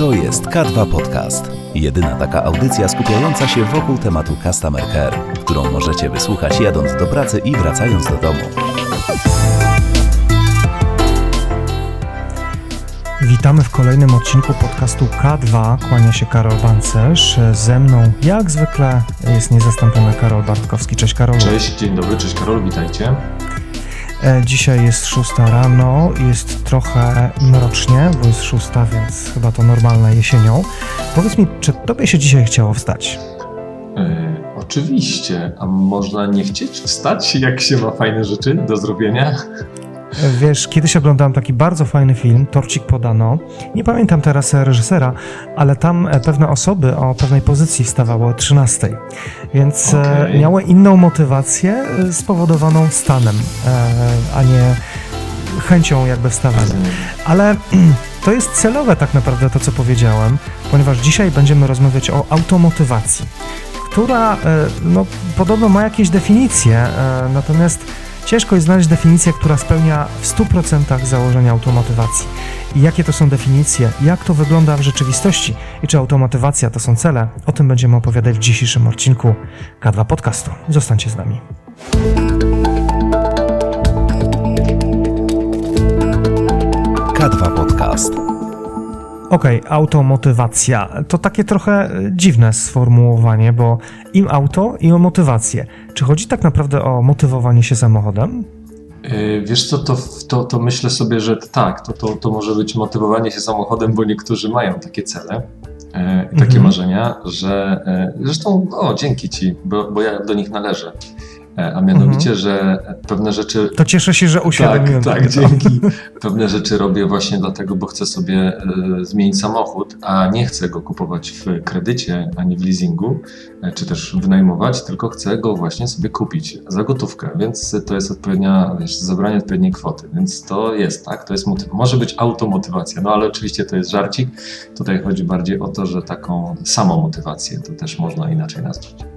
To jest K2 Podcast. Jedyna taka audycja skupiająca się wokół tematu Customer Care, którą możecie wysłuchać jadąc do pracy i wracając do domu. Witamy w kolejnym odcinku podcastu K2. Kłania się Karol Bancerz. Ze mną, jak zwykle, jest niezastąpiony Karol Bartkowski. Cześć Karol. Cześć, dzień dobry, cześć Karol, witajcie. E, dzisiaj jest szósta rano, jest trochę mrocznie, bo jest szósta, więc chyba to normalne jesienią. Powiedz mi, czy tobie się dzisiaj chciało wstać? E, oczywiście, a można nie chcieć wstać, jak się ma fajne rzeczy do zrobienia? Wiesz, kiedyś oglądałem taki bardzo fajny film, Torcik podano. Nie pamiętam teraz reżysera, ale tam e, pewne osoby o pewnej pozycji wstawały o 13. Więc e, okay. miały inną motywację e, spowodowaną stanem, a nie chęcią jakby wstawania. Ale to jest celowe tak naprawdę to, co powiedziałem, ponieważ dzisiaj będziemy rozmawiać o automotywacji, która no, podobno ma jakieś definicje, natomiast Ciężko jest znaleźć definicję, która spełnia w 100% założenia automotywacji. I jakie to są definicje, jak to wygląda w rzeczywistości i czy automotywacja to są cele, o tym będziemy opowiadać w dzisiejszym odcinku K2 Podcastu. Zostańcie z nami. K2 Podcast. Okej, okay, automotywacja. To takie trochę dziwne sformułowanie, bo im auto i o motywację. Czy chodzi tak naprawdę o motywowanie się samochodem? Yy, wiesz co, to, to, to myślę sobie, że tak, to, to, to może być motywowanie się samochodem, bo niektórzy mają takie cele, yy, takie mhm. marzenia, że zresztą, o dzięki Ci, bo, bo ja do nich należę. E, a mianowicie, mhm. że pewne rzeczy... To cieszę się, że uświadomiłem. Tak, tak, dzięki. Pewne rzeczy robię właśnie dlatego, bo chcę sobie e, zmienić samochód, a nie chcę go kupować w kredycie, ani w leasingu, e, czy też wynajmować, tylko chcę go właśnie sobie kupić za gotówkę, więc to jest odpowiednia, wiesz, zabranie odpowiedniej kwoty, więc to jest, tak, to jest motyw. Może być automotywacja, no ale oczywiście to jest żarcik. Tutaj chodzi bardziej o to, że taką samomotywację to też można inaczej nazwać.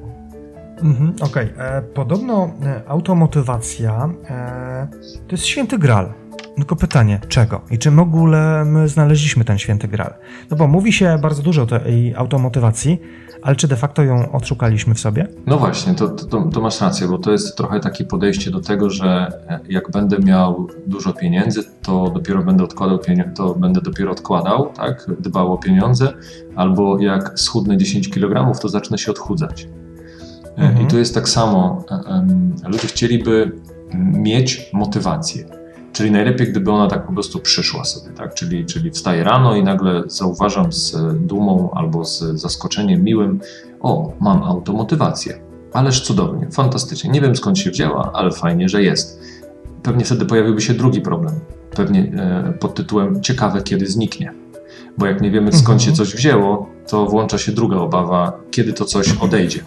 Mhm, Okej, okay. E, podobno e, automotywacja e, to jest święty gral. Tylko pytanie, czego? I czy w ogóle my znaleźliśmy ten święty gral? No bo mówi się bardzo dużo o tej automotywacji, ale czy de facto ją odszukaliśmy w sobie? No właśnie, to, to, to, masz rację, bo to jest trochę takie podejście do tego, że jak będę miał dużo pieniędzy, to dopiero będę odkładał to będę dopiero odkładał, tak, dbał o pieniądze, albo jak schudnę 10 kg, to zacznę się odchudzać. Mhm. I tu jest tak samo. Ludzie chcieliby mieć motywację. Czyli najlepiej, gdyby ona tak po prostu przyszła sobie, tak? Czyli, czyli wstaję rano i nagle zauważam z dumą albo z zaskoczeniem miłym, o, mam automotywację. Ależ cudownie, fantastycznie. Nie wiem skąd się wzięła, ale fajnie, że jest. Pewnie wtedy pojawiłby się drugi problem, pewnie e, pod tytułem ciekawe, kiedy zniknie. Bo jak nie wiemy skąd się mhm. coś wzięło, to włącza się druga obawa, kiedy to coś odejdzie.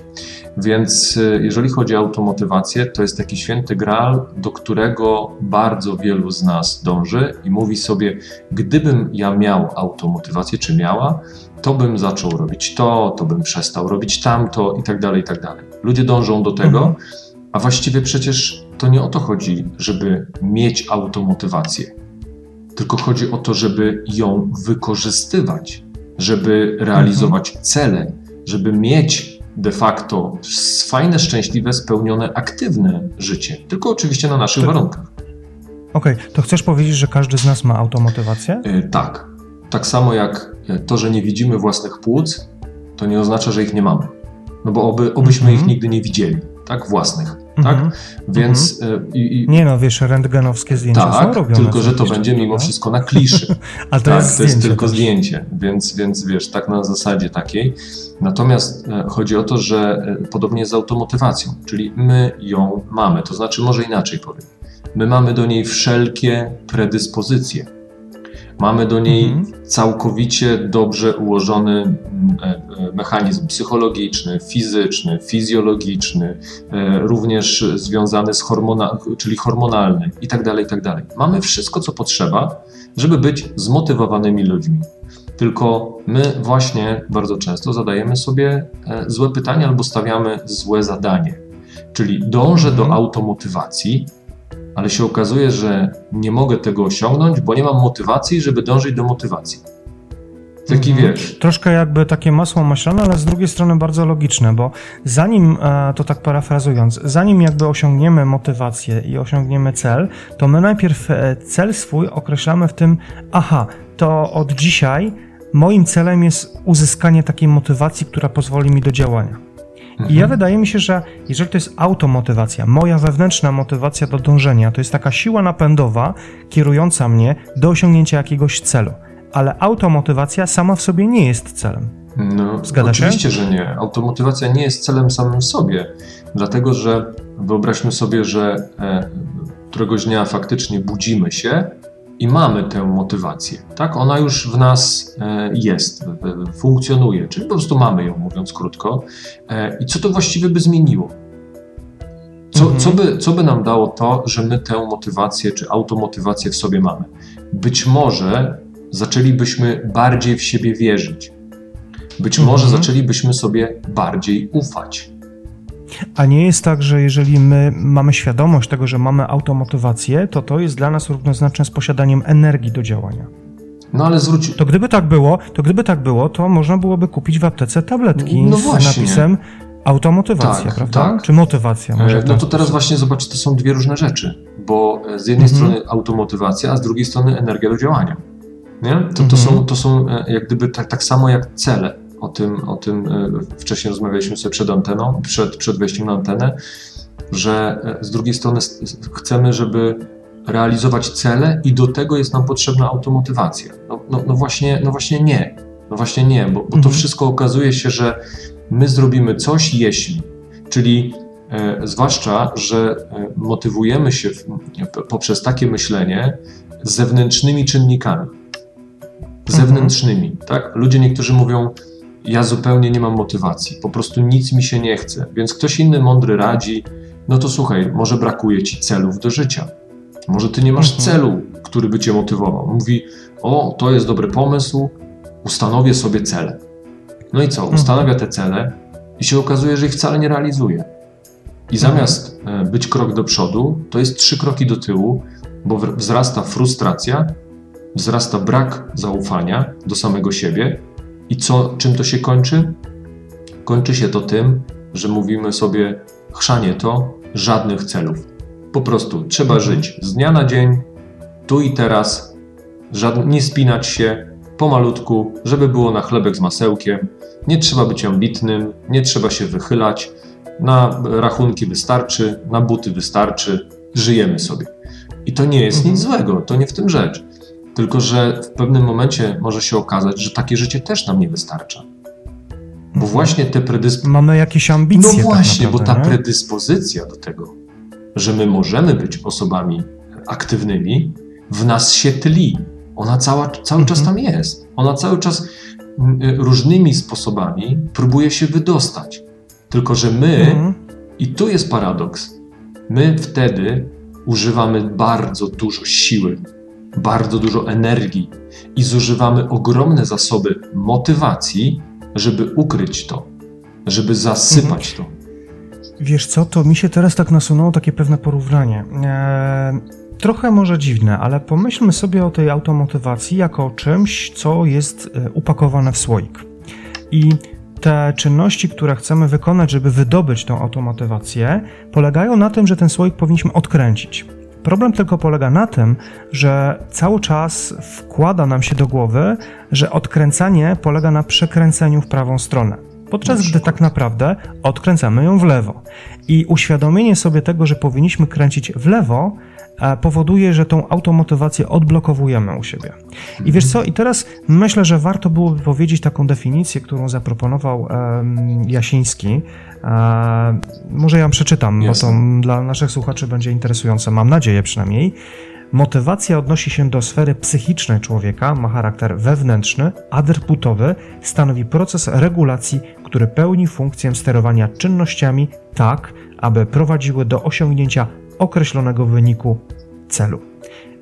Więc y, jeżeli chodzi o automotywację, to jest taki święty graal, do którego bardzo wielu z nas dąży i mówi sobie, gdybym ja miał automotywację, czy miała, to bym zaczął robić to, to bym przestał robić tamto i tak dalej, i tak dalej. Ludzie dążą do tego, mhm. a właściwie przecież to nie o to chodzi, żeby mieć automotywację, tylko chodzi o to, żeby ją wykorzystywać, żeby realizować mhm. cele, żeby mieć de facto fajne, szczęśliwe, spełnione, aktywne życie. Tylko oczywiście na naszych to... warunkach. Okej, okay. to chcesz powiedzieć, że każdy z nas ma automotywację? Yy, tak. Tak samo jak e, to, że nie widzimy własnych płuc, to nie oznacza, że ich nie mamy. No bo oby, obyśmy -hmm. ich nigdy nie widzieli, tak? Własnych. Tak? Mm -hmm. Więc. Mm -hmm. i, nie no, wiesz, rentgenowskie zdjęcia tak, są robione. Tylko, że to będzie mimo wszystko na kliszy. To, tak, jest, to jest tylko też. zdjęcie. Więc, więc wiesz, tak na zasadzie takiej. Natomiast e, chodzi o to, że e, podobnie z automotywacją, czyli my ją mamy, to znaczy może inaczej powiem. My mamy do niej wszelkie predyspozycje. Mamy do niej mhm. całkowicie dobrze ułożony e, mechanizm psychologiczny, fizyczny, fizjologiczny, również związany z hormona, czyli hormonalny itd., tak itd. Tak Mamy wszystko, co potrzeba, żeby być zmotywowanymi ludźmi. Tylko my właśnie bardzo często zadajemy sobie e, złe pytania albo stawiamy złe zadanie. Czyli dążę do Mhm. automotywacji, ale się okazuje, że nie mogę tego osiągnąć, bo nie mam motywacji, żeby dążyć do motywacji. Taki Mhm. wiesz. Troszkę jakby takie masło maślane, ale z drugiej strony bardzo logiczne, bo zanim, e, to tak parafrazując, zanim jakby osiągniemy motywację i osiągniemy cel, to my najpierw e, cel swój określamy w tym, aha, to od dzisiaj moim celem jest uzyskanie takiej motywacji, która pozwoli mi do działania. I ja wydaje mi się, że jeżeli to jest automotywacja, moja wewnętrzna motywacja do dążenia, to jest taka siła napędowa kierująca mnie do osiągnięcia jakiegoś celu. Ale automotywacja sama w sobie nie jest celem. No, Zgadza się? oczywiście, że nie. Automotywacja nie jest celem samym w sobie, dlatego że wyobraźmy sobie, że e, któregoś dnia faktycznie budzimy się i mamy tę motywację. Tak, ona już w nas e, jest, funkcjonuje, czyli po prostu mamy ją, mówiąc krótko. E, I co to właściwie by zmieniło? Co, Mhm. co, by, co by nam dało to, że my tę motywację czy automotywację w sobie mamy? Być może zaczęlibyśmy bardziej w siebie wierzyć. Być Mhm. może zaczęlibyśmy sobie bardziej ufać. A nie jest tak, że jeżeli my mamy świadomość tego, że mamy automotywację, to to jest dla nas równoznaczne z posiadaniem energii do działania. No ale zwróć. To gdyby tak było, to gdyby tak było, to można byłoby kupić w aptece tabletki No z właśnie. napisem automotywacja, Tak, prawda? tak. Czy motywacja? Może E, ten No to teraz właśnie zobacz, to są dwie różne rzeczy, bo e, z jednej Mhm. strony automotywacja, a z drugiej strony energia do działania. Nie? To, to, Mhm. są, to są e, jak gdyby tak, tak samo jak cele. O tym, o tym e, wcześniej rozmawialiśmy sobie przed anteną, przed, przed wejściem na antenę, że e, z drugiej strony chcemy, żeby realizować cele i do tego jest nam potrzebna automotywacja. No, no, no, właśnie, no właśnie nie. No właśnie nie, bo, bo to Mhm. wszystko okazuje się, że my zrobimy coś, jeśli. Czyli e, zwłaszcza, że e, motywujemy się w, poprzez takie myślenie zewnętrznymi czynnikami. Zewnętrznymi, tak? Ludzie niektórzy mówią, ja zupełnie nie mam motywacji, po prostu nic mi się nie chce, więc ktoś inny mądry radzi, no to słuchaj, może brakuje ci celów do życia. Może ty nie masz Mhm. celu, który by cię motywował. Mówi, o, to jest dobry pomysł, ustanowię sobie cele. No i co? Mhm. Ustanawia te cele i się okazuje, że ich wcale nie realizuje. I zamiast e, być krok do przodu, to jest trzy kroki do tyłu, bo wzrasta frustracja, wzrasta brak zaufania do samego siebie. I co, czym to się kończy? Kończy się to tym, że mówimy sobie, chrzanie to, żadnych celów. Po prostu trzeba Mhm. żyć z dnia na dzień, tu i teraz, żad- nie spinać się pomalutku, żeby było na chlebek z masełkiem. Nie trzeba być ambitnym, nie trzeba się wychylać. Na rachunki wystarczy, na buty wystarczy, żyjemy sobie. I to nie jest Mhm. nic złego, to nie w tym rzecz. Tylko, że w pewnym momencie może się okazać, że takie życie też nam nie wystarcza. Bo Mhm. właśnie te predyspozycje. Mamy jakieś ambicje. No tak właśnie, bo ta naprawdę, nie? predyspozycja do tego, że my możemy być osobami aktywnymi, w nas się tli. Ona cała, cały czas tam Mhm. jest. Ona cały czas y, różnymi sposobami próbuje się wydostać. Tylko, że my, Mhm. i tu jest paradoks, my wtedy używamy bardzo dużo siły, bardzo dużo energii i zużywamy ogromne zasoby motywacji, żeby ukryć to, żeby zasypać to. Wiesz co, to mi się teraz tak nasunęło takie pewne porównanie. Eee, trochę może dziwne, ale pomyślmy sobie o tej automotywacji jako o czymś, co jest e, upakowane w słoik. I te czynności, które chcemy wykonać, żeby wydobyć tą automotywację, polegają na tym, że ten słoik powinniśmy odkręcić. Problem tylko polega na tym, że cały czas wkłada nam się do głowy, że odkręcanie polega na przekręceniu w prawą stronę. Podczas gdy tak naprawdę odkręcamy ją w lewo. I uświadomienie sobie tego, że powinniśmy kręcić w lewo, powoduje, że tą automotywację odblokowujemy u siebie. I wiesz co, i teraz myślę, że warto byłoby powiedzieć taką definicję, którą zaproponował Jasiński. E, może ja ją przeczytam, Jasne. bo to dla naszych słuchaczy będzie interesujące, mam nadzieję przynajmniej. Motywacja odnosi się do sfery psychicznej człowieka, ma charakter wewnętrzny, adreputowy, stanowi proces regulacji, który pełni funkcję sterowania czynnościami tak, aby prowadziły do osiągnięcia określonego wyniku celu.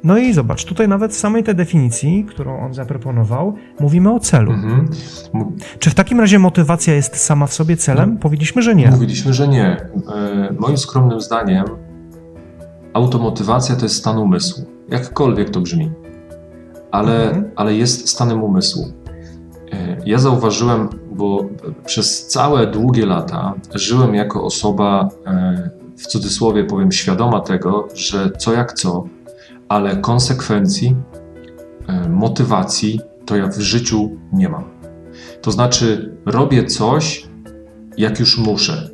No i zobacz, tutaj nawet w samej tej definicji, którą on zaproponował, mówimy o celu. Mhm. Czy w takim razie motywacja jest sama w sobie celem? No. Powiedzieliśmy, że nie. Mówiliśmy, że nie. E, moim skromnym zdaniem automotywacja to jest stan umysłu. Jakkolwiek to brzmi. Ale, Mhm. ale jest stanem umysłu. E, Ja zauważyłem, bo przez całe długie lata żyłem jako osoba, e, w cudzysłowie powiem, świadoma tego, że co jak co, ale konsekwencji, e, motywacji to ja w życiu nie mam. To znaczy, robię coś, jak już muszę.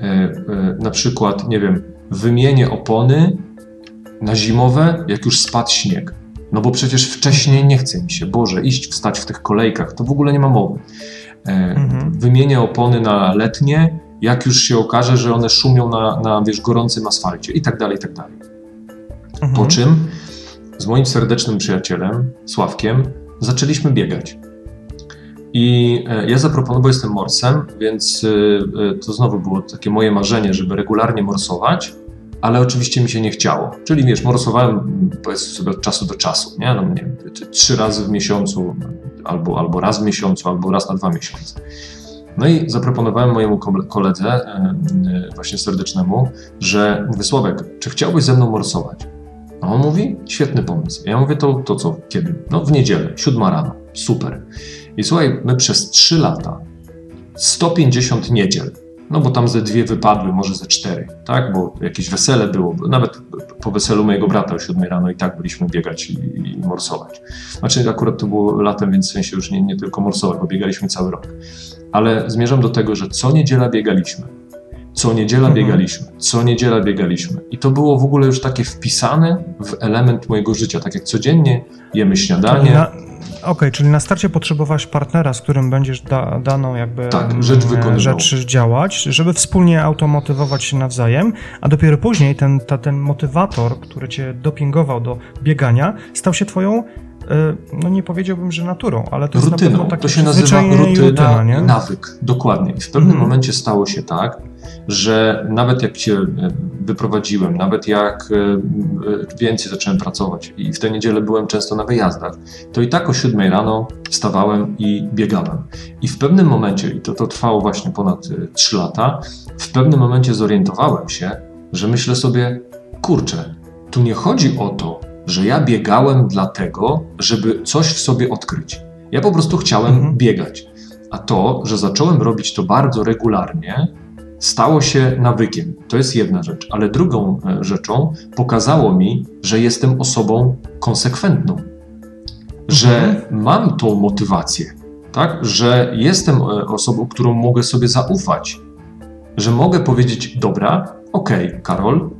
E, e, Na przykład, nie wiem, wymienię opony na zimowe, jak już spadł śnieg. No bo przecież wcześniej nie chce mi się, Boże, iść, wstać w tych kolejkach, to w ogóle nie ma mowy. Mhm. Wymienię opony na letnie, jak już się okaże, że one szumią na, na wiesz, gorącym asfalcie i tak dalej, i tak dalej. Mhm. Po czym z moim serdecznym przyjacielem, Sławkiem, zaczęliśmy biegać. I e, ja zaproponowałem, bo jestem morsem, więc e, e, to znowu było takie moje marzenie, żeby regularnie morsować, ale oczywiście mi się nie chciało. Czyli wiesz, morsowałem powiedzmy sobie od czasu do czasu, nie? No, nie trzy razy w miesiącu, albo, albo raz w miesiącu, albo raz na dwa miesiące. No i zaproponowałem mojemu ko- koledze, e, właśnie serdecznemu, że mówię, czy chciałbyś ze mną morsować? A on mówi, świetny pomysł. Ja mówię, to, to co, kiedy? No w niedzielę, siódma rano, super. I słuchaj, my przez trzy lata, 150 niedziel, no bo tam ze dwie wypadły, może ze cztery, tak, bo jakieś wesele było, nawet po weselu mojego brata o siódmej rano i tak byliśmy biegać i, i morsować. Znaczy akurat to było latem, więc w sensie już nie, nie tylko morsować, bo biegaliśmy cały rok. Ale zmierzam do tego, że co niedziela biegaliśmy. Co niedziela Mhm. biegaliśmy, co niedziela biegaliśmy. I to było w ogóle już takie wpisane w element mojego życia. Tak jak codziennie jemy śniadanie, na- Okej, czyli na starcie potrzebowałaś partnera, z którym będziesz da, daną jakby Tak, mm, rzecz rzecz działać, żeby wspólnie automotywować się nawzajem, a dopiero później ten, ta, ten motywator, który cię dopingował do biegania, stał się twoją, no nie powiedziałbym, że naturą, ale to jest na rutyną. pewno To się nazywa rutyna rutyna, nie? nawyk. Dokładnie. I w pewnym Mhm. momencie stało się tak, że nawet jak się e, wyprowadziłem, nawet jak e, e, więcej zacząłem pracować i w tę niedzielę byłem często na wyjazdach, to i tak o 7 rano wstawałem i biegałem. I w pewnym momencie, i to, to trwało właśnie ponad 3 lata, w pewnym momencie zorientowałem się, że myślę sobie, kurczę, tu nie chodzi o to, że ja biegałem dlatego, żeby coś w sobie odkryć. Ja po prostu chciałem Mhm. biegać. A to, że zacząłem robić to bardzo regularnie, stało się nawykiem. To jest jedna rzecz. Ale drugą e, rzeczą pokazało mi, że jestem osobą konsekwentną. Że Mhm. mam tą motywację, tak? Że jestem e, osobą, którą mogę sobie zaufać. Że mogę powiedzieć, dobra, okej, Karol,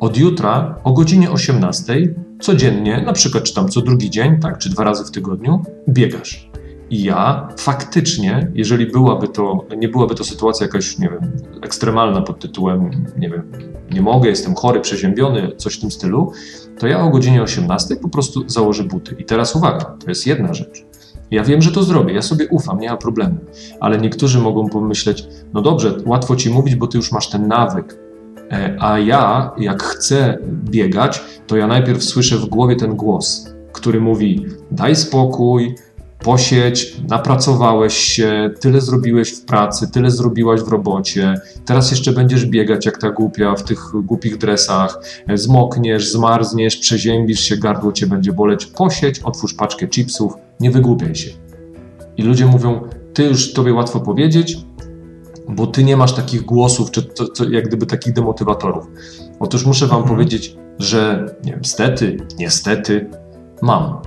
od jutra o godzinie 18 codziennie, na przykład czy tam co drugi dzień, tak, czy dwa razy w tygodniu, biegasz. I ja faktycznie, jeżeli byłaby to, nie byłaby to sytuacja jakaś, nie wiem, ekstremalna pod tytułem, nie wiem, nie mogę, jestem chory, przeziębiony, coś w tym stylu, to ja o godzinie 18 po prostu założę buty. I teraz uwaga, to jest jedna rzecz. Ja wiem, że to zrobię, ja sobie ufam, nie ma problemu. Ale niektórzy mogą pomyśleć, no dobrze, łatwo ci mówić, bo ty już masz ten nawyk. E, A ja, jak chcę biegać, to ja najpierw słyszę w głowie ten głos, który mówi: daj spokój, posiedź, napracowałeś się, tyle zrobiłeś w pracy, tyle zrobiłaś w robocie, teraz jeszcze będziesz biegać jak ta głupia w tych głupich dresach, e, zmokniesz, zmarzniesz, przeziębisz się, gardło cię będzie boleć, posiedź, otwórz paczkę chipsów, nie wygłupiaj się. I ludzie mówią, ty już tobie łatwo powiedzieć, bo ty nie masz takich głosów, czy to, to, jak gdyby takich demotywatorów. Otóż muszę wam Mhm. powiedzieć, że nie wiem, stety, niestety mam.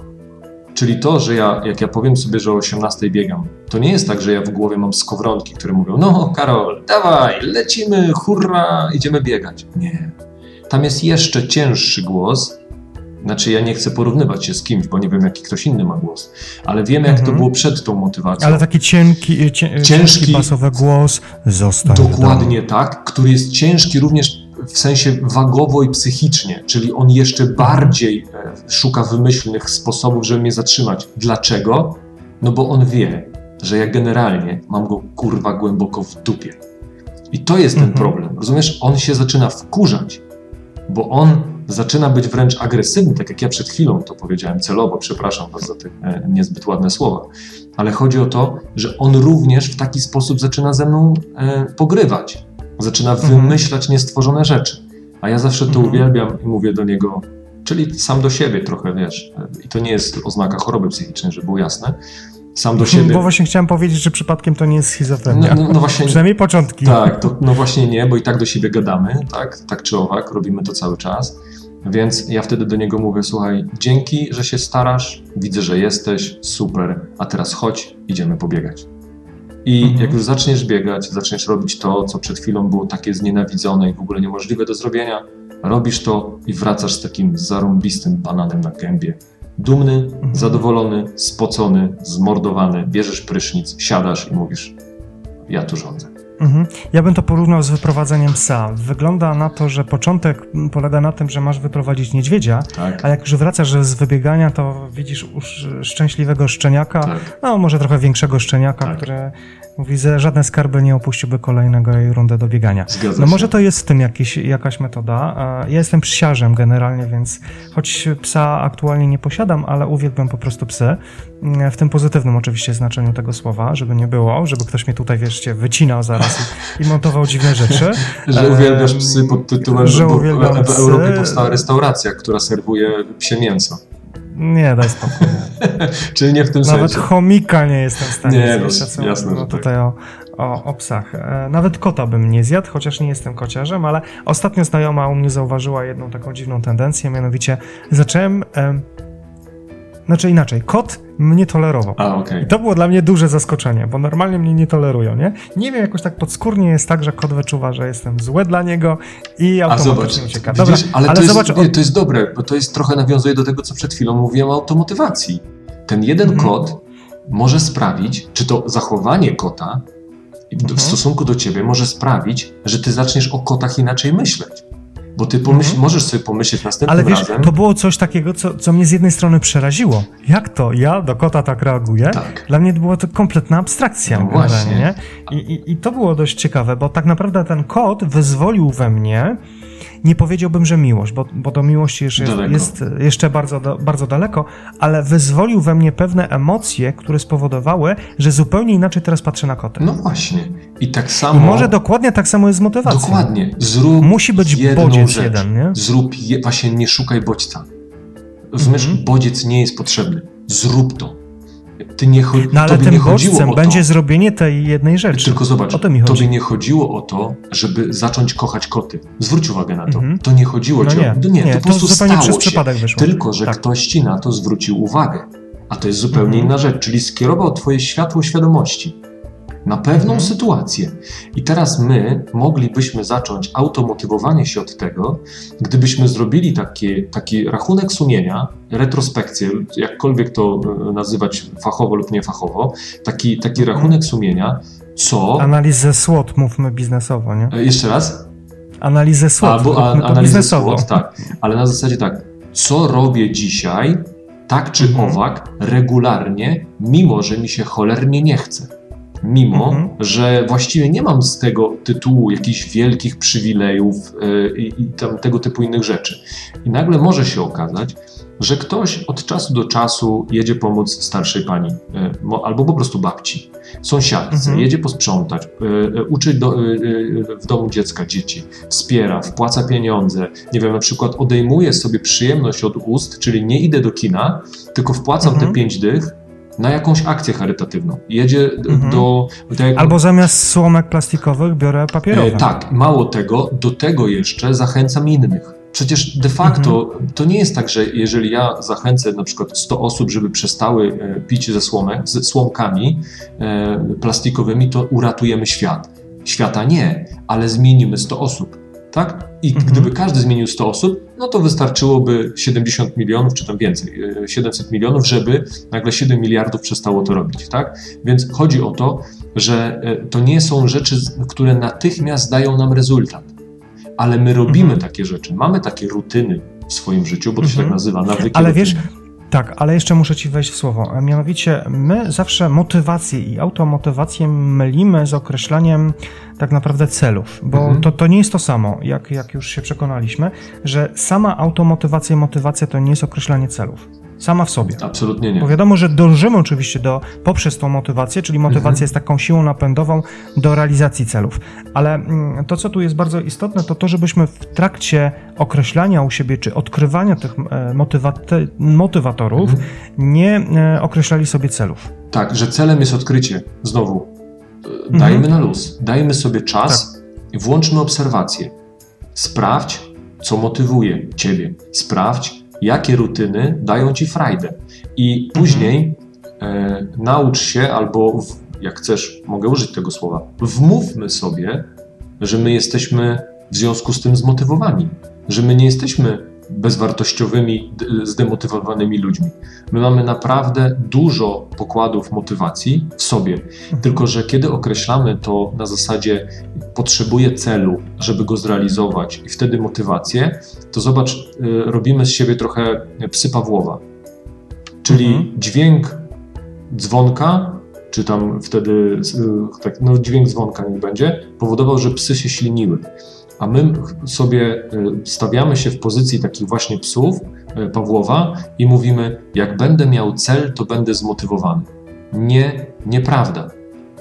Czyli to, że ja, jak ja powiem sobie, że o 18 biegam, to nie jest tak, że ja w głowie mam skowronki, które mówią, no Karol, dawaj, lecimy, hurra, idziemy biegać. Nie. Tam jest jeszcze cięższy głos, znaczy ja nie chcę porównywać się z kimś, bo nie wiem, jaki ktoś inny ma głos, ale wiem, jak to Mhm. było przed tą motywacją. Ale taki cienki, cię, Ciężki- ciężki basowy głos domu. Dokładnie tak, który jest ciężki również w sensie wagowo i psychicznie, czyli on jeszcze bardziej e, szuka wymyślnych sposobów, żeby mnie zatrzymać. Dlaczego? No bo on wie, że ja generalnie mam go kurwa głęboko w dupie. I to jest ten Mhm. problem. Rozumiesz? On się zaczyna wkurzać, bo on zaczyna być wręcz agresywny, tak jak ja przed chwilą to powiedziałem celowo, przepraszam Was za te e, niezbyt ładne słowa, ale chodzi o to, że on również w taki sposób zaczyna ze mną e, pogrywać, zaczyna Mhm. wymyślać niestworzone rzeczy. A ja zawsze to Mhm. uwielbiam i mówię do niego, czyli sam do siebie trochę, wiesz, e, i to nie jest oznaka choroby psychicznej, żeby było jasne, sam do siebie. Bo właśnie chciałem powiedzieć, że przypadkiem to nie jest No, schizofrenia. no, no właśnie, Przynajmniej początki. tak, to, no właśnie nie, bo i tak do siebie gadamy, tak, tak czy owak, robimy to cały czas. Więc ja wtedy do niego mówię, słuchaj, dzięki, że się starasz, widzę, że jesteś, super, a teraz chodź, idziemy pobiegać. I Mhm. jak już zaczniesz biegać, zaczniesz robić to, co przed chwilą było takie znienawidzone i w ogóle niemożliwe do zrobienia, robisz to i wracasz z takim zarąbistym bananem na gębie. Dumny, Mhm. zadowolony, spocony, zmordowany, bierzesz prysznic, siadasz i mówisz, ja tu rządzę. Mhm. Ja bym to porównał z wyprowadzeniem psa. Wygląda na to, że początek polega na tym, że masz wyprowadzić niedźwiedzia, Tak? a jak już wracasz z wybiegania, to widzisz już szczęśliwego szczeniaka, Tak. no może trochę większego szczeniaka, Tak. który mówi, że żadne skarby nie opuściłby kolejnego jej rundę do biegania. Zgadza No może to jest w tym jakiś, jakaś metoda. E, Ja jestem psiarzem generalnie, więc choć psa aktualnie nie posiadam, ale uwielbiam po prostu psy. Mm, W tym pozytywnym oczywiście znaczeniu tego słowa, żeby nie było, żeby ktoś mnie tutaj, wieszcie, wycinał zaraz i, i montował dziwne rzeczy. Że uwielbiasz Em, psy pod tytułem, że uwielbiam w, w. Europie powstała restauracja, która serwuje psie mięso. Nie, daj spokój. Czyli nie w tym Nawet sensie. chomika nie jestem w stanie Nie, no, zjeść, a co jasne, no, że tak. tutaj o, o, o psach. E, Nawet kota bym nie zjadł, chociaż nie jestem kociarzem, ale ostatnio znajoma u mnie zauważyła jedną taką dziwną tendencję, mianowicie zacząłem... em, Znaczy inaczej, kot mnie tolerował. A, okej. I to było dla mnie duże zaskoczenie, bo normalnie mnie nie tolerują, nie? Nie wiem, jakoś tak podskórnie jest tak, że kot wyczuwa, że jestem złe dla niego i A automatycznie zobacz, ucieka. widzisz, Dobra, ale, ale to, jest, zobacz, nie, to jest dobre, bo to jest trochę nawiązuje do tego, co przed chwilą mówiłem o automotywacji. Ten jeden Mhm. kot może sprawić, czy to zachowanie kota w- Mhm. w stosunku do ciebie może sprawić, że ty zaczniesz o kotach inaczej myśleć. Bo ty pomyśl, Mhm. możesz sobie pomyśleć następnym Ale wiesz, razem. to było coś takiego, co, co mnie z jednej strony przeraziło. Jak to? Ja do kota tak reaguję? Tak. Dla mnie to była to kompletna abstrakcja. No właśnie. nie? I, i, I to było dość ciekawe, bo tak naprawdę ten kot wyzwolił we mnie, nie powiedziałbym, że miłość, bo, bo do miłości jeszcze jest, jest jeszcze bardzo, bardzo daleko, ale wyzwolił we mnie pewne emocje, które spowodowały, że zupełnie inaczej teraz patrzę na koty. No właśnie. I tak I samo. może dokładnie tak samo jest z motywacją. Dokładnie. Zrób Musi być bodziec rzecz. jeden, nie? Zrób je, właśnie nie szukaj bodźca. Rozumiesz, Mhm. bodziec nie jest potrzebny. Zrób to. Ty nie cho- No ale tym nie chodziło będzie to. zrobienie tej jednej rzeczy. Tylko zobacz, O to mi chodzi. tobie nie chodziło o to, żeby zacząć kochać koty. Zwróć uwagę na to. Mhm. To nie chodziło No ci nie, o to. Nie, to po prostu zupełnie stało przez się. przypadek wyszło. Tylko, że Tak. ktoś ci na to zwrócił uwagę. A to jest zupełnie Mhm. inna rzecz, czyli skierował twoje światło świadomości na pewną Mhm. sytuację. I teraz my moglibyśmy zacząć automotywowanie się od tego, gdybyśmy zrobili taki, taki rachunek sumienia, retrospekcję, jakkolwiek to e, nazywać fachowo lub niefachowo, taki, taki rachunek sumienia, co... Analizę SWOT mówmy biznesowo, nie? E, Jeszcze raz? Analizę SWOT Albo a, analizę. SWOT, tak. Ale na zasadzie tak, co robię dzisiaj, tak czy Mhm. owak, regularnie, mimo że mi się cholernie nie chce. Mimo, Mhm. że właściwie nie mam z tego tytułu jakichś wielkich przywilejów yy, i, tam tego typu innych rzeczy. I nagle może się okazać, że ktoś od czasu do czasu jedzie pomóc starszej pani, yy, mo- albo po prostu babci, sąsiadce, Mhm. jedzie posprzątać, yy, yy, uczy do, w domu dziecka dzieci, wspiera, wpłaca pieniądze, nie wiem, na przykład odejmuje sobie przyjemność od ust, czyli nie idę do kina, tylko wpłacam Mhm. te pięć dych na jakąś akcję charytatywną. Jedzie Mhm. do... jak- Albo zamiast słomek plastikowych biorę papierowe. E, tak, mało tego, do tego jeszcze zachęcam innych. Przecież de facto Mhm. to nie jest tak, że jeżeli ja zachęcę na przykład 100 osób, żeby przestały e, pić ze słomek, ze słomkami e, plastikowymi, to uratujemy świat. Świata nie, ale zmienimy 100 osób. Tak? I Mhm. gdyby każdy zmienił 100 osób, no to wystarczyłoby 70 milionów, czy tam więcej, e, 700 milionów, żeby nagle 7 miliardów przestało to robić. Tak? Więc chodzi o to, że e, to nie są rzeczy, które natychmiast dają nam rezultat. Ale my robimy Mhm. takie rzeczy, mamy takie rutyny w swoim życiu, bo to się Mhm. tak nazywa, nawyki. Ale wiesz, rutyny. Tak, ale jeszcze muszę Ci wejść w słowo. E, Mianowicie, my zawsze motywację i automotywację mylimy z określaniem tak naprawdę celów, bo Mhm. to, to nie jest to samo, jak, jak już się przekonaliśmy, że sama automotywacja i motywacja to nie jest określanie celów. Sama w sobie. Absolutnie nie. Bo wiadomo, że dążymy oczywiście do, poprzez tą motywację, czyli motywacja Mhm. jest taką siłą napędową do realizacji celów. Ale mm, to, co tu jest bardzo istotne, to to, żebyśmy w trakcie określania u siebie, czy odkrywania tych e, motywate- motywatorów, Mhm. nie e, określali sobie celów. Tak, że celem jest odkrycie. Znowu, e, Mhm. dajmy na luz, dajmy sobie czas i włączmy obserwację. Sprawdź, co motywuje Ciebie. Sprawdź, jakie rutyny dają Ci frajdę. I później e, naucz się, albo w, jak chcesz, mogę użyć tego słowa, wmówmy sobie, że my jesteśmy w związku z tym zmotywowani, że my nie jesteśmy bezwartościowymi, zdemotywowanymi ludźmi. My mamy naprawdę dużo pokładów motywacji w sobie, tylko że kiedy określamy to na zasadzie potrzebuję celu, żeby go zrealizować i wtedy motywację, to zobacz, y, robimy z siebie trochę psy Pawłowa. Czyli Mhm. dźwięk dzwonka, czy tam wtedy y, tak, no dźwięk dzwonka niech będzie, powodował, że psy się śliniły. A my sobie y, stawiamy się w pozycji takich właśnie psów y, Pawłowa i mówimy, jak będę miał cel, to będę zmotywowany. Nie, nieprawda,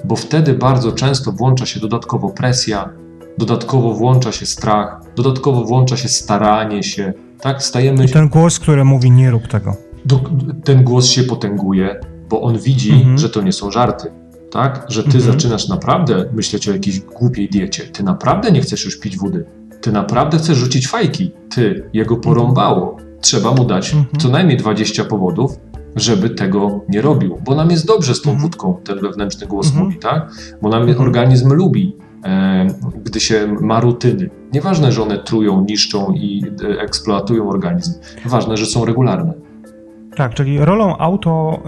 bo wtedy bardzo często włącza się dodatkowo presja, dodatkowo włącza się strach, dodatkowo włącza się staranie się, tak? Stajemy I ten głos, który mówi nie rób tego. do, ten głos się potęguje, bo on widzi, Mhm. że to nie są żarty. Tak? Że ty Mhm. zaczynasz naprawdę myśleć o jakiejś głupiej diecie. Ty naprawdę nie chcesz już pić wody. Ty naprawdę chcesz rzucić fajki. Ty, jego porąbało. Trzeba mu dać Mhm. co najmniej 20 powodów, żeby tego nie robił. Bo nam jest dobrze z tą Mhm. wódką, ten wewnętrzny głos Mhm. mówi, tak? Bo nam Mhm. organizm lubi, e, gdy się ma rutyny. Nieważne, że one trują, niszczą i e, eksploatują organizm. Ważne, że są regularne. Tak, czyli rolą auto,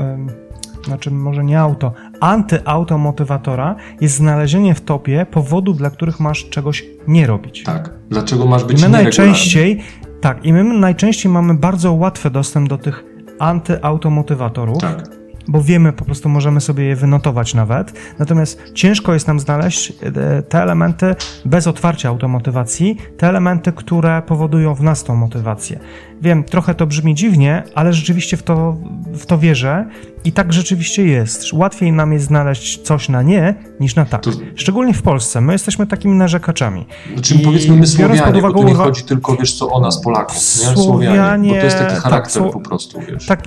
znaczy może nie auto, antyautomotywatora jest znalezienie w topie powodów, dla których masz czegoś nie robić. Tak. Dlaczego masz I być my nieregularny? najczęściej, tak, i my najczęściej mamy bardzo łatwy dostęp do tych antyautomotywatorów, Tak. Bo wiemy, po prostu możemy sobie je wynotować nawet. Natomiast ciężko jest nam znaleźć e, te elementy bez otwarcia automotywacji, te elementy, które powodują w nas tą motywację. Wiem, trochę to brzmi dziwnie, ale rzeczywiście w to, w to wierzę i tak rzeczywiście jest. Łatwiej nam jest znaleźć coś na nie niż na tak. To- Szczególnie w Polsce. My jesteśmy takimi narzekaczami. Znaczy, I powiedzmy my Słowianie, bo uwagę tu nie chodzi tylko, wiesz co, o nas Polaków, nie? Słowianie, Słowianie, bo to jest taki tak, charakter Sło- po prostu, wiesz. Tak,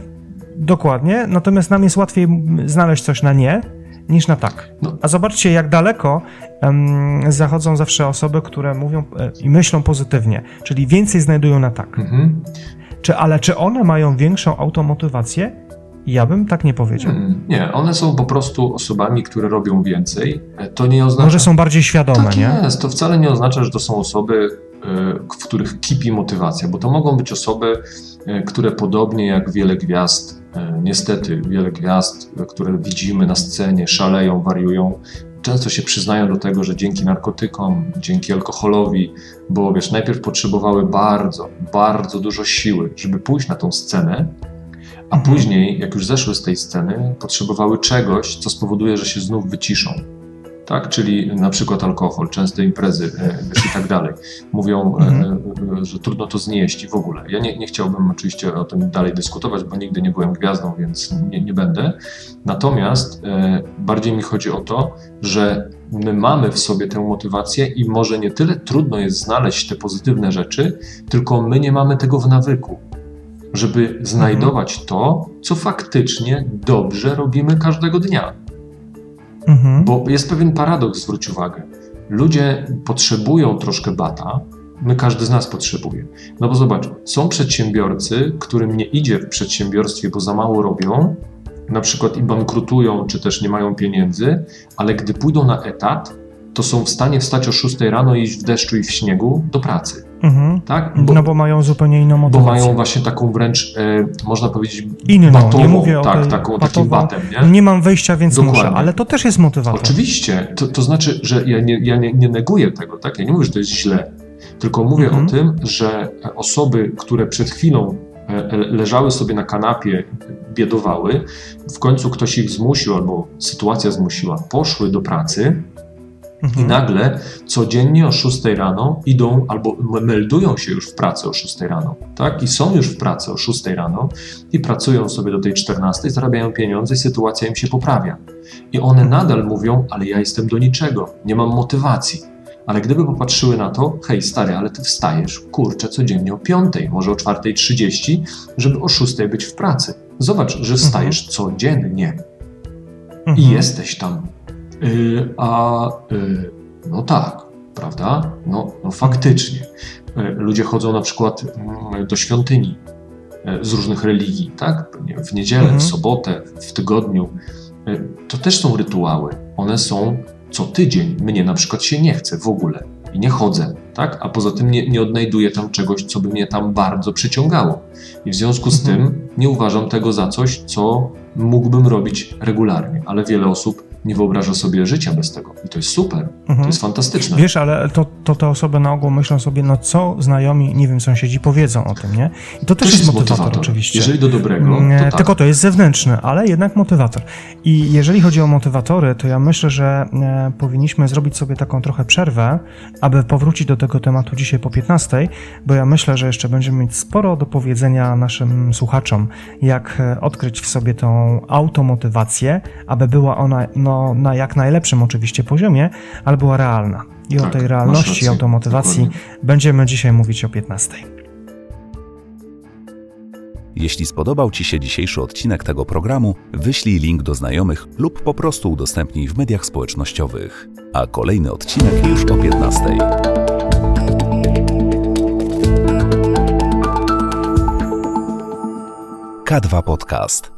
dokładnie. Natomiast nam jest łatwiej znaleźć coś na nie niż na tak. No. A zobaczcie, jak daleko em, zachodzą zawsze osoby, które mówią e, i myślą pozytywnie, czyli więcej znajdują na tak. Mhm. Czy, ale czy one mają większą automotywację? Ja bym tak nie powiedział. Mm, Nie, one są po prostu osobami, które robią więcej. E, To nie oznacza... Może są bardziej świadome, tak nie? jest, to wcale nie oznacza, że to są osoby, w których kipi motywacja, bo to mogą być osoby, e, które podobnie jak wiele gwiazd, e, niestety wiele gwiazd, e, które widzimy na scenie, szaleją, wariują, często się przyznają do tego, że dzięki narkotykom, dzięki alkoholowi, bo wiesz, najpierw potrzebowały bardzo, bardzo dużo siły, żeby pójść na tą scenę, a Mhm. później, jak już zeszły z tej sceny, potrzebowały czegoś, co spowoduje, że się znów wyciszą. Tak, czyli na przykład alkohol, częste imprezy e, i tak dalej. Mówią, e, Mhm. e, że trudno to znieść i w ogóle. Ja nie, nie chciałbym oczywiście o tym dalej dyskutować, bo nigdy nie byłem gwiazdą, więc nie, nie będę. Natomiast bardziej mi chodzi o to, że my mamy w sobie tę motywację i może nie tyle trudno jest znaleźć te pozytywne rzeczy, tylko my nie mamy tego w nawyku żeby znajdować to, co faktycznie dobrze robimy każdego dnia. Mhm. Bo jest pewien paradoks, zwróć uwagę. Ludzie potrzebują troszkę bata, my każdy z nas potrzebuje. No bo zobacz, są przedsiębiorcy, którym nie idzie w przedsiębiorstwie, bo za mało robią, na przykład i bankrutują, czy też nie mają pieniędzy, ale gdy pójdą na etat, to są w stanie wstać o 6 rano i iść w deszczu i w śniegu do pracy. Mhm. Tak? No bo mają zupełnie inną Bo motywację. mają właśnie taką wręcz, e, można powiedzieć, Inną, batową, nie mówię o tak, tej taką, takim batową. batem, nie? Nie mam wyjścia, więc Dokładnie. muszę, ale to też jest motywator. Oczywiście, to, to znaczy, że ja, nie, ja nie, nie neguję tego, tak? Ja nie mówię, że to jest źle, tylko mówię Mhm. o tym, że osoby, które przed chwilą e, leżały sobie na kanapie, biedowały, w końcu ktoś ich zmusił albo sytuacja zmusiła, poszły do pracy, i Mhm. nagle codziennie o 6 rano idą albo meldują się już w pracy o 6 rano, tak? I są już w pracy o 6 rano i pracują sobie do tej 14, zarabiają pieniądze i sytuacja im się poprawia. I one nadal mówią, ale ja jestem do niczego, nie mam motywacji. Ale gdyby popatrzyły na to, hej stary, ale ty wstajesz, kurczę, codziennie o 5, może o 4.30, żeby o 6 być w pracy. Zobacz, że wstajesz codziennie i Mhm. jesteś tam. Y, a y, no tak, prawda? No, no faktycznie. Y, ludzie chodzą na przykład mm, do świątyni z różnych religii, tak? W niedzielę, Mhm. w sobotę, w tygodniu. To też są rytuały. One są co tydzień. Mnie na przykład się nie chce w ogóle i nie chodzę, tak? A poza tym nie, nie odnajduję tam czegoś, co by mnie tam bardzo przyciągało. I w związku z Mhm. tym nie uważam tego za coś, co mógłbym robić regularnie, ale wiele osób nie wyobraża sobie życia bez tego. I to jest super, to Mhm. jest fantastyczne. Wiesz, ale to, to te osoby na ogół myślą sobie, no co znajomi, nie wiem, sąsiedzi powiedzą o tym, nie? I to też jest motywator, oczywiście. Jeżeli do dobrego, to tak. Tylko to jest zewnętrzny, ale jednak motywator. I jeżeli chodzi o motywatory, to ja myślę, że e, powinniśmy zrobić sobie taką trochę przerwę, aby powrócić do tego tematu dzisiaj po 15, bo ja myślę, że jeszcze będziemy mieć sporo do powiedzenia naszym słuchaczom, jak e, odkryć w sobie tą automotywację, aby była ona no, na jak najlepszym oczywiście poziomie, ale była realna. I o Tak, tej masz realności, rację, automotywacji dokładnie. będziemy dzisiaj mówić o 15. Jeśli spodobał Ci się dzisiejszy odcinek tego programu, wyślij link do znajomych lub po prostu udostępnij w mediach społecznościowych. A kolejny odcinek już o 15. K2 Podcast.